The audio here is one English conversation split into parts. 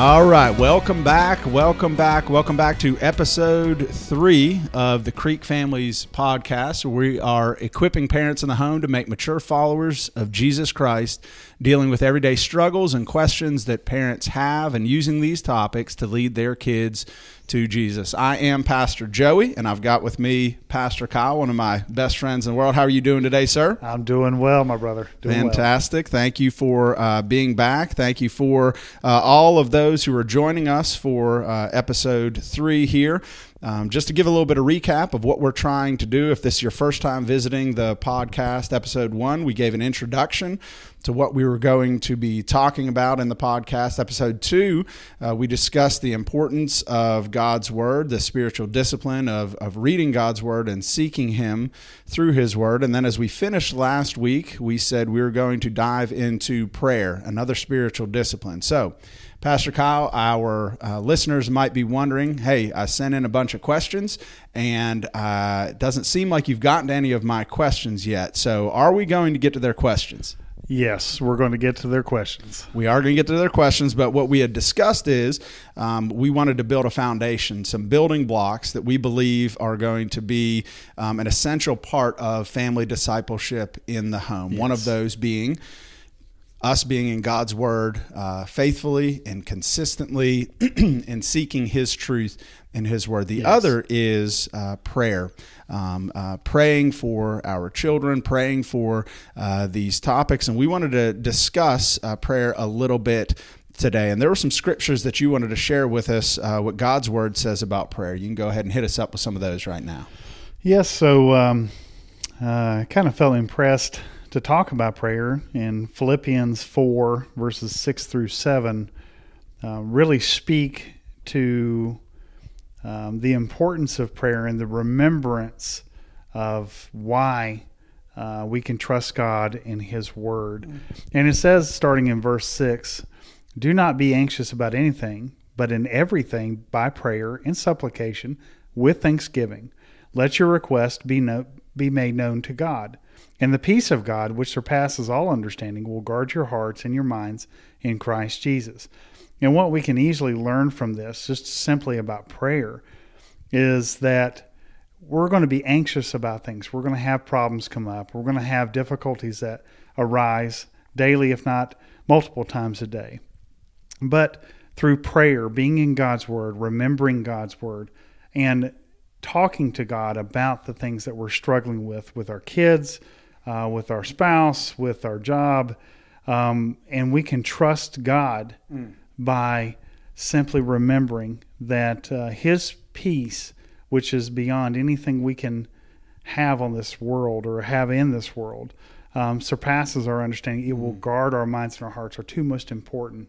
All right, welcome back, welcome back, welcome back to episode three of the Creek Families podcast. We are equipping parents in the home to make mature followers of Jesus Christ, dealing with everyday struggles and questions that parents have, and using these topics to lead their kids to Jesus. I am Pastor Joey, and I've got with me Pastor Kyle, one of my best friends in the world. How are you doing today, sir? I'm doing well, my brother. Doing Fantastic. Well. Thank you for uh, being back. Thank you for uh, all of those who are joining us for uh, episode three here. Um, just to give a little bit of recap of what we're trying to do, if this is your first time visiting the podcast, episode one, we gave an introduction to what we were going to be talking about in the podcast. Episode two, uh, we discussed the importance of God's Word, the spiritual discipline of, of reading God's Word and seeking Him through His Word. And then as we finished last week, we said we were going to dive into prayer, another spiritual discipline. So, Pastor Kyle, our uh, listeners might be wondering hey, I sent in a bunch of questions and uh, it doesn't seem like you've gotten to any of my questions yet. So, are we going to get to their questions? Yes, we're going to get to their questions. We are going to get to their questions, but what we had discussed is um, we wanted to build a foundation, some building blocks that we believe are going to be um, an essential part of family discipleship in the home. Yes. One of those being us being in God's Word uh, faithfully and consistently and seeking His truth in His Word. The yes. other is uh, prayer. Um, uh, praying for our children, praying for uh, these topics. And we wanted to discuss uh, prayer a little bit today. And there were some scriptures that you wanted to share with us uh, what God's Word says about prayer. You can go ahead and hit us up with some of those right now. Yes. So um, I kind of felt impressed to talk about prayer in Philippians 4, verses 6 through 7, uh, really speak to um, the importance of prayer and the remembrance of why uh, we can trust God in His Word. And it says, starting in verse 6, do not be anxious about anything, but in everything by prayer and supplication with thanksgiving. Let your request be, no, be made known to God. And the peace of God, which surpasses all understanding, will guard your hearts and your minds in Christ Jesus. And what we can easily learn from this, just simply about prayer, is that we're going to be anxious about things. We're going to have problems come up. We're going to have difficulties that arise daily, if not multiple times a day. But through prayer, being in God's Word, remembering God's Word, and talking to God about the things that we're struggling with with our kids, uh, with our spouse, with our job, um, and we can trust God mm. by simply remembering that uh, His peace, which is beyond anything we can have on this world or have in this world, um, surpasses our understanding. It mm. will guard our minds and our hearts, our two most important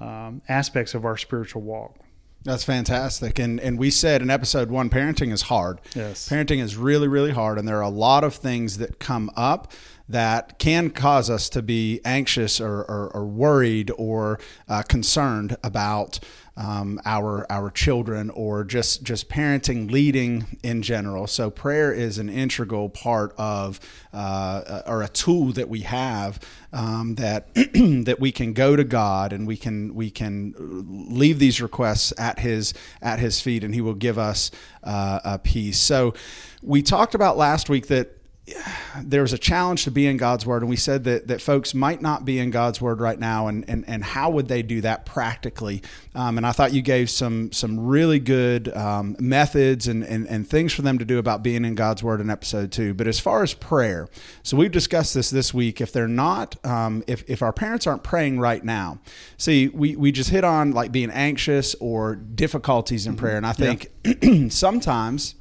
um, aspects of our spiritual walk. That's fantastic. And and we said in episode one, parenting is hard. Yes. Parenting is really, really hard. And there are a lot of things that come up that can cause us to be anxious or, or, or worried or uh, concerned about um, our our children or just just parenting, leading in general. So prayer is an integral part of uh, or a tool that we have um, that that we can go to God and we can we can leave these requests at His at His feet, and He will give us uh, a peace. So we talked about last week that there's a challenge to be in God's word, and we said that that folks might not be in God's word right now, and and, and how would they do that practically? Um, and I thought you gave some some really good um, methods and, and and things for them to do about being in God's word in episode two. But as far as prayer, so we've discussed this this week. If they're not, um, if if our parents aren't praying right now, see, we we just hit on like being anxious or difficulties in mm-hmm. prayer, and I think yeah. sometimes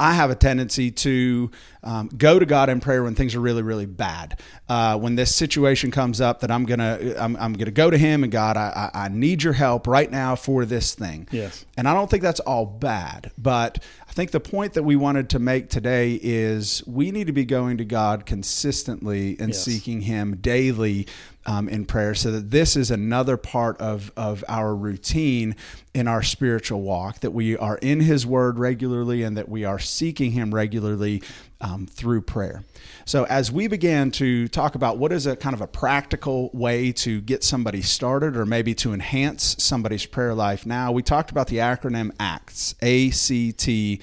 I have a tendency to um, go to God in prayer when things are really, really bad. Uh, when this situation comes up, that I'm gonna, I'm, I'm gonna go to Him and God, I, I, I need Your help right now for this thing. Yes. And I don't think that's all bad, but I think the point that we wanted to make today is we need to be going to God consistently and Yes. seeking Him daily um, in prayer so that this is another part of, of our routine in our spiritual walk, that we are in His Word regularly and that we are seeking Him regularly um, through prayer. So, as we began to talk about what is a kind of a practical way to get somebody started or maybe to enhance somebody's prayer life now, we talked about the acronym ACTS, A C T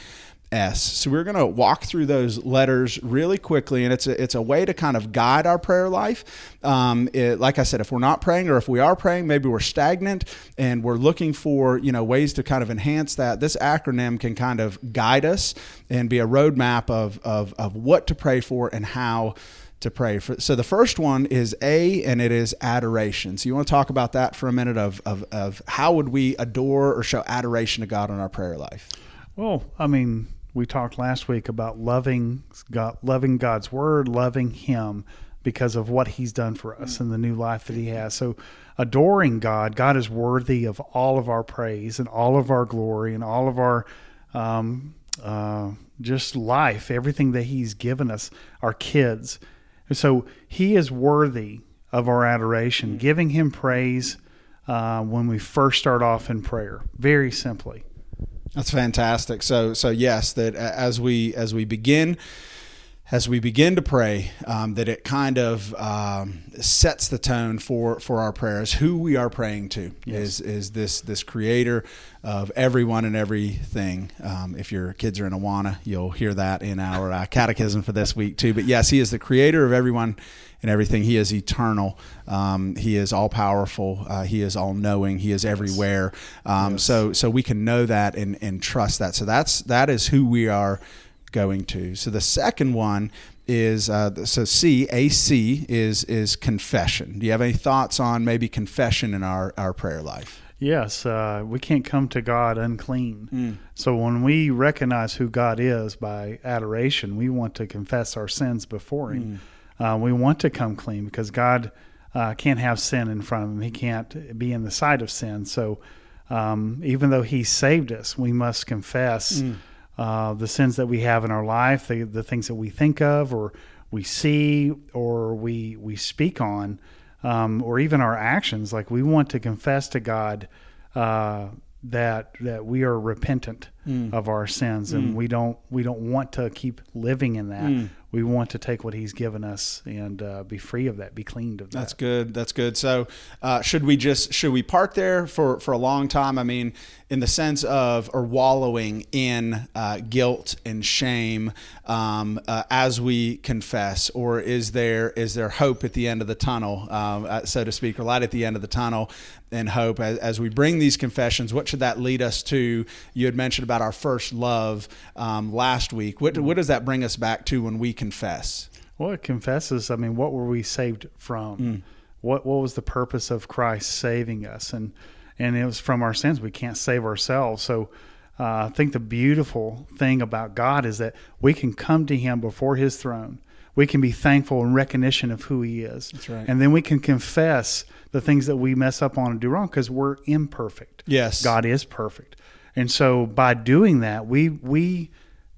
S. So we're going to walk through those letters really quickly, and it's a, it's a way to kind of guide our prayer life. Um, it, like I said, if we're not praying, or if we are praying, maybe we're stagnant, and we're looking for you know ways to kind of enhance that. This acronym can kind of guide us and be a roadmap of of, of what to pray for and how to pray for. So the first one is A, and it is adoration. So you want to talk about that for a minute of, of, of how would we adore or show adoration to God in our prayer life? Well, I mean, we talked last week about loving God, loving God's word, loving Him because of what He's done for us and the new life that He has. So, adoring God, God is worthy of all of our praise and all of our glory and all of our um, uh, just life, everything that He's given us, our kids. So, He is worthy of our adoration, giving Him praise uh, when we first start off in prayer. Very simply. That's fantastic. So so yes, that as we as we begin as we begin to pray, um, that it kind of um, sets the tone for for our prayers. Who we are praying to is is this this Creator of everyone and everything. Um, if your kids are in Awana, you'll hear that in our uh, catechism for this week too. But yes, He is the Creator of everyone and everything. He is eternal. Um, he is all powerful. Uh, he is all knowing. He is everywhere. Um, So so we can know that and, and trust that. So that's that is who we are going to. So the second one is uh, so C A C is is confession. Do you have any thoughts on maybe confession in our our prayer life? Yes, uh, we can't come to God unclean. So when we recognize who God is by adoration, we want to confess our sins before Him. Uh, we want to come clean because God uh, can't have sin in front of Him. He can't be in the sight of sin. So um, even though He saved us, we must confess uh, the sins that we have in our life, the, the things that we think of or we see or we we speak on um, or even our actions. Like we want to confess to God uh, that that we are repentant of our sins, and we don't we don't want to keep living in that. We want to take what He's given us and uh, be free of that, be cleaned of that. That's good. That's good. So, uh, should we just should we park there for for a long time? I mean, in the sense of or wallowing in uh, guilt and shame um, uh, as we confess, or is there is there hope at the end of the tunnel, um, uh, so to speak, or light at the end of the tunnel, and hope as, as we bring these confessions? What should that lead us to? You had mentioned about our first love um, last week. What what does that bring us back to when we confess? Well, it confesses. I mean, what were we saved from? What what was the purpose of Christ saving us? And and it was from our sins. We can't save ourselves. So uh, I think the beautiful thing about God is that we can come to Him before His throne. We can be thankful in recognition of who He is. That's right. And then we can confess the things that we mess up on and do wrong because we're imperfect. Yes. God is perfect. And so by doing that, we we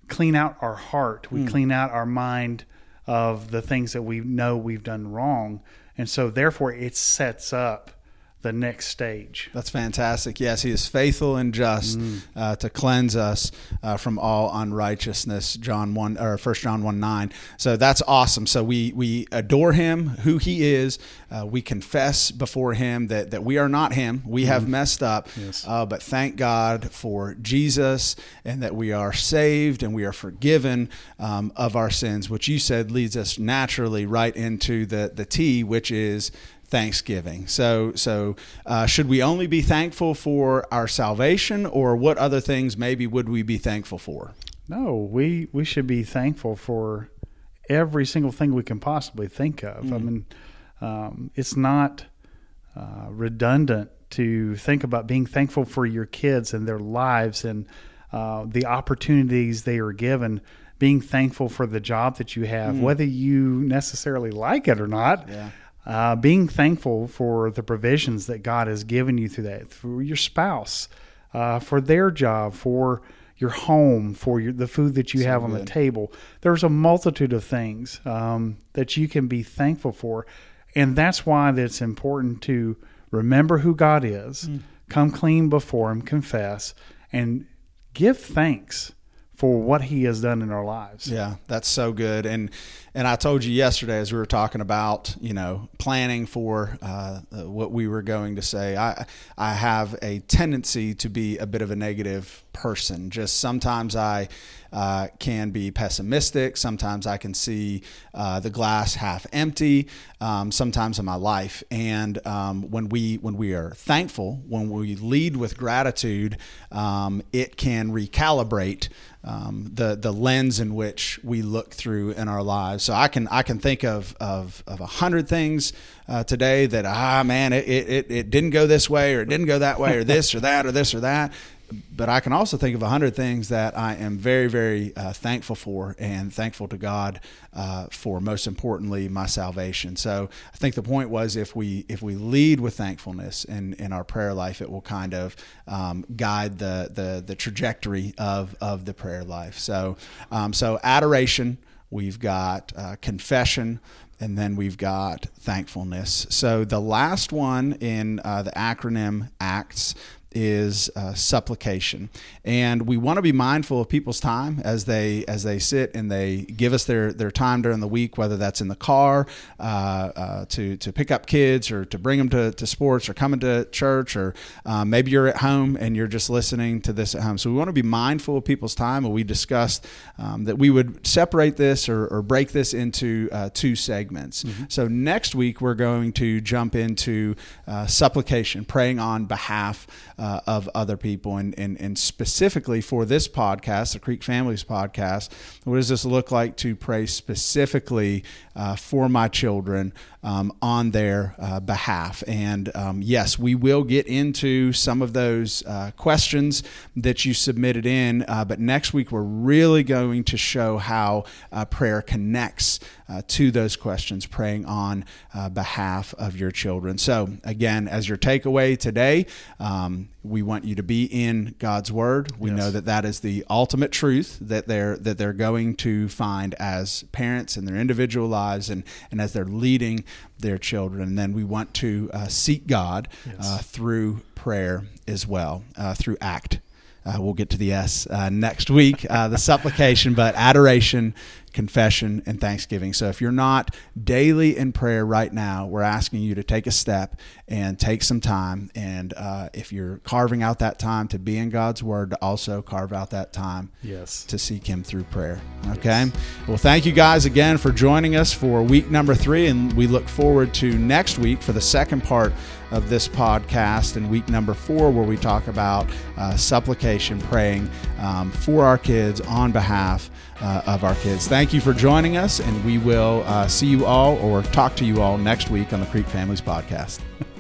clean out our heart. We hmm. clean out our mind of the things that we know we've done wrong. And so therefore it sets up the next stage. That's fantastic. Yes, he is faithful and just uh, to cleanse us uh, from all unrighteousness. John one or First John one nine. So that's awesome. So we we adore him, who he is. Uh, we confess before him that that we are not him. We have messed up. Yes. Uh, but thank God for Jesus and that we are saved and we are forgiven um, of our sins, which you said leads us naturally right into the the T, which is Thanksgiving. So, so uh, should we only be thankful for our salvation, or what other things maybe would we be thankful for? No, we we should be thankful for every single thing we can possibly think of. I mean, um, it's not uh, redundant to think about being thankful for your kids and their lives and uh, the opportunities they are given. Being thankful for the job that you have, whether you necessarily like it or not. Yeah. Uh, being thankful for the provisions that God has given you through that, through your spouse, uh, for their job, for your home, for your, the food that you So have on the table. There's a multitude of things um, that you can be thankful for, and that's why it's important to remember who God is, Mm. come clean before Him, confess, and give thanks for what He has done in our lives. Yeah, that's so good. And and I told you yesterday as we were talking about you know planning for uh, uh, what we were going to say. I I have a tendency to be a bit of a negative person. Just sometimes I uh, can be pessimistic. Sometimes I can see uh, the glass half empty. Um, sometimes in my life, and um, when we when we are thankful, when we lead with gratitude, um, it can recalibrate um, the the lens in which we look through in our lives. So I can I can think of of of a hundred things uh, today that ah man it, it it didn't go this way or it didn't go that way or this or that or this or that. But I can also think of a hundred things that I am very very uh, thankful for and thankful to God uh, for. Most importantly, my salvation. So I think the point was if we if we lead with thankfulness in in our prayer life, it will kind of um, guide the the the trajectory of of the prayer life. So um, so adoration. We've got uh, confession, and then we've got thankfulness. So the last one in uh, the acronym ACTS is uh, supplication. And we want to be mindful of people's time as they as they sit and they give us their their time during the week whether that's in the car uh, uh, to to pick up kids or to bring them to, to sports or coming to church or uh, maybe you're at home and you're just listening to this at home. So we want to be mindful of people's time and we discussed um, that we would separate this or, or break this into uh, two segments. So next week we're going to jump into uh, supplication praying on behalf uh, of other people. And, and, and specifically for this podcast, the Creek Families podcast, what does this look like to pray specifically uh, for my children um, on their uh, behalf? And um, yes, we will get into some of those uh, questions that you submitted in, uh, but next week we're really going to show how uh, prayer connects to those questions, praying on behalf of your children. So, again, as your takeaway today, um, we want you to be in God's Word. We Yes. know that that is the ultimate truth that they're that they're going to find as parents in their individual lives and and as they're leading their children. And then we want to uh, seek God uh, through prayer as well, uh, through act. Uh, we'll get to the S uh, next week, uh, the supplication, but adoration, confession, and thanksgiving. So if you're not daily in prayer right now, we're asking you to take a step and take some time. And uh, if you're carving out that time to be in God's Word, to also carve out that time Yes. to seek Him through prayer. Okay. Well, thank you guys again for joining us for week number three. And we look forward to next week for the second part of this podcast in week number four, where we talk about uh, supplication, praying um, for our kids on behalf uh, of our kids. Thank you for joining us, and we will uh, see you all or talk to you all next week on the Creek Families Podcast.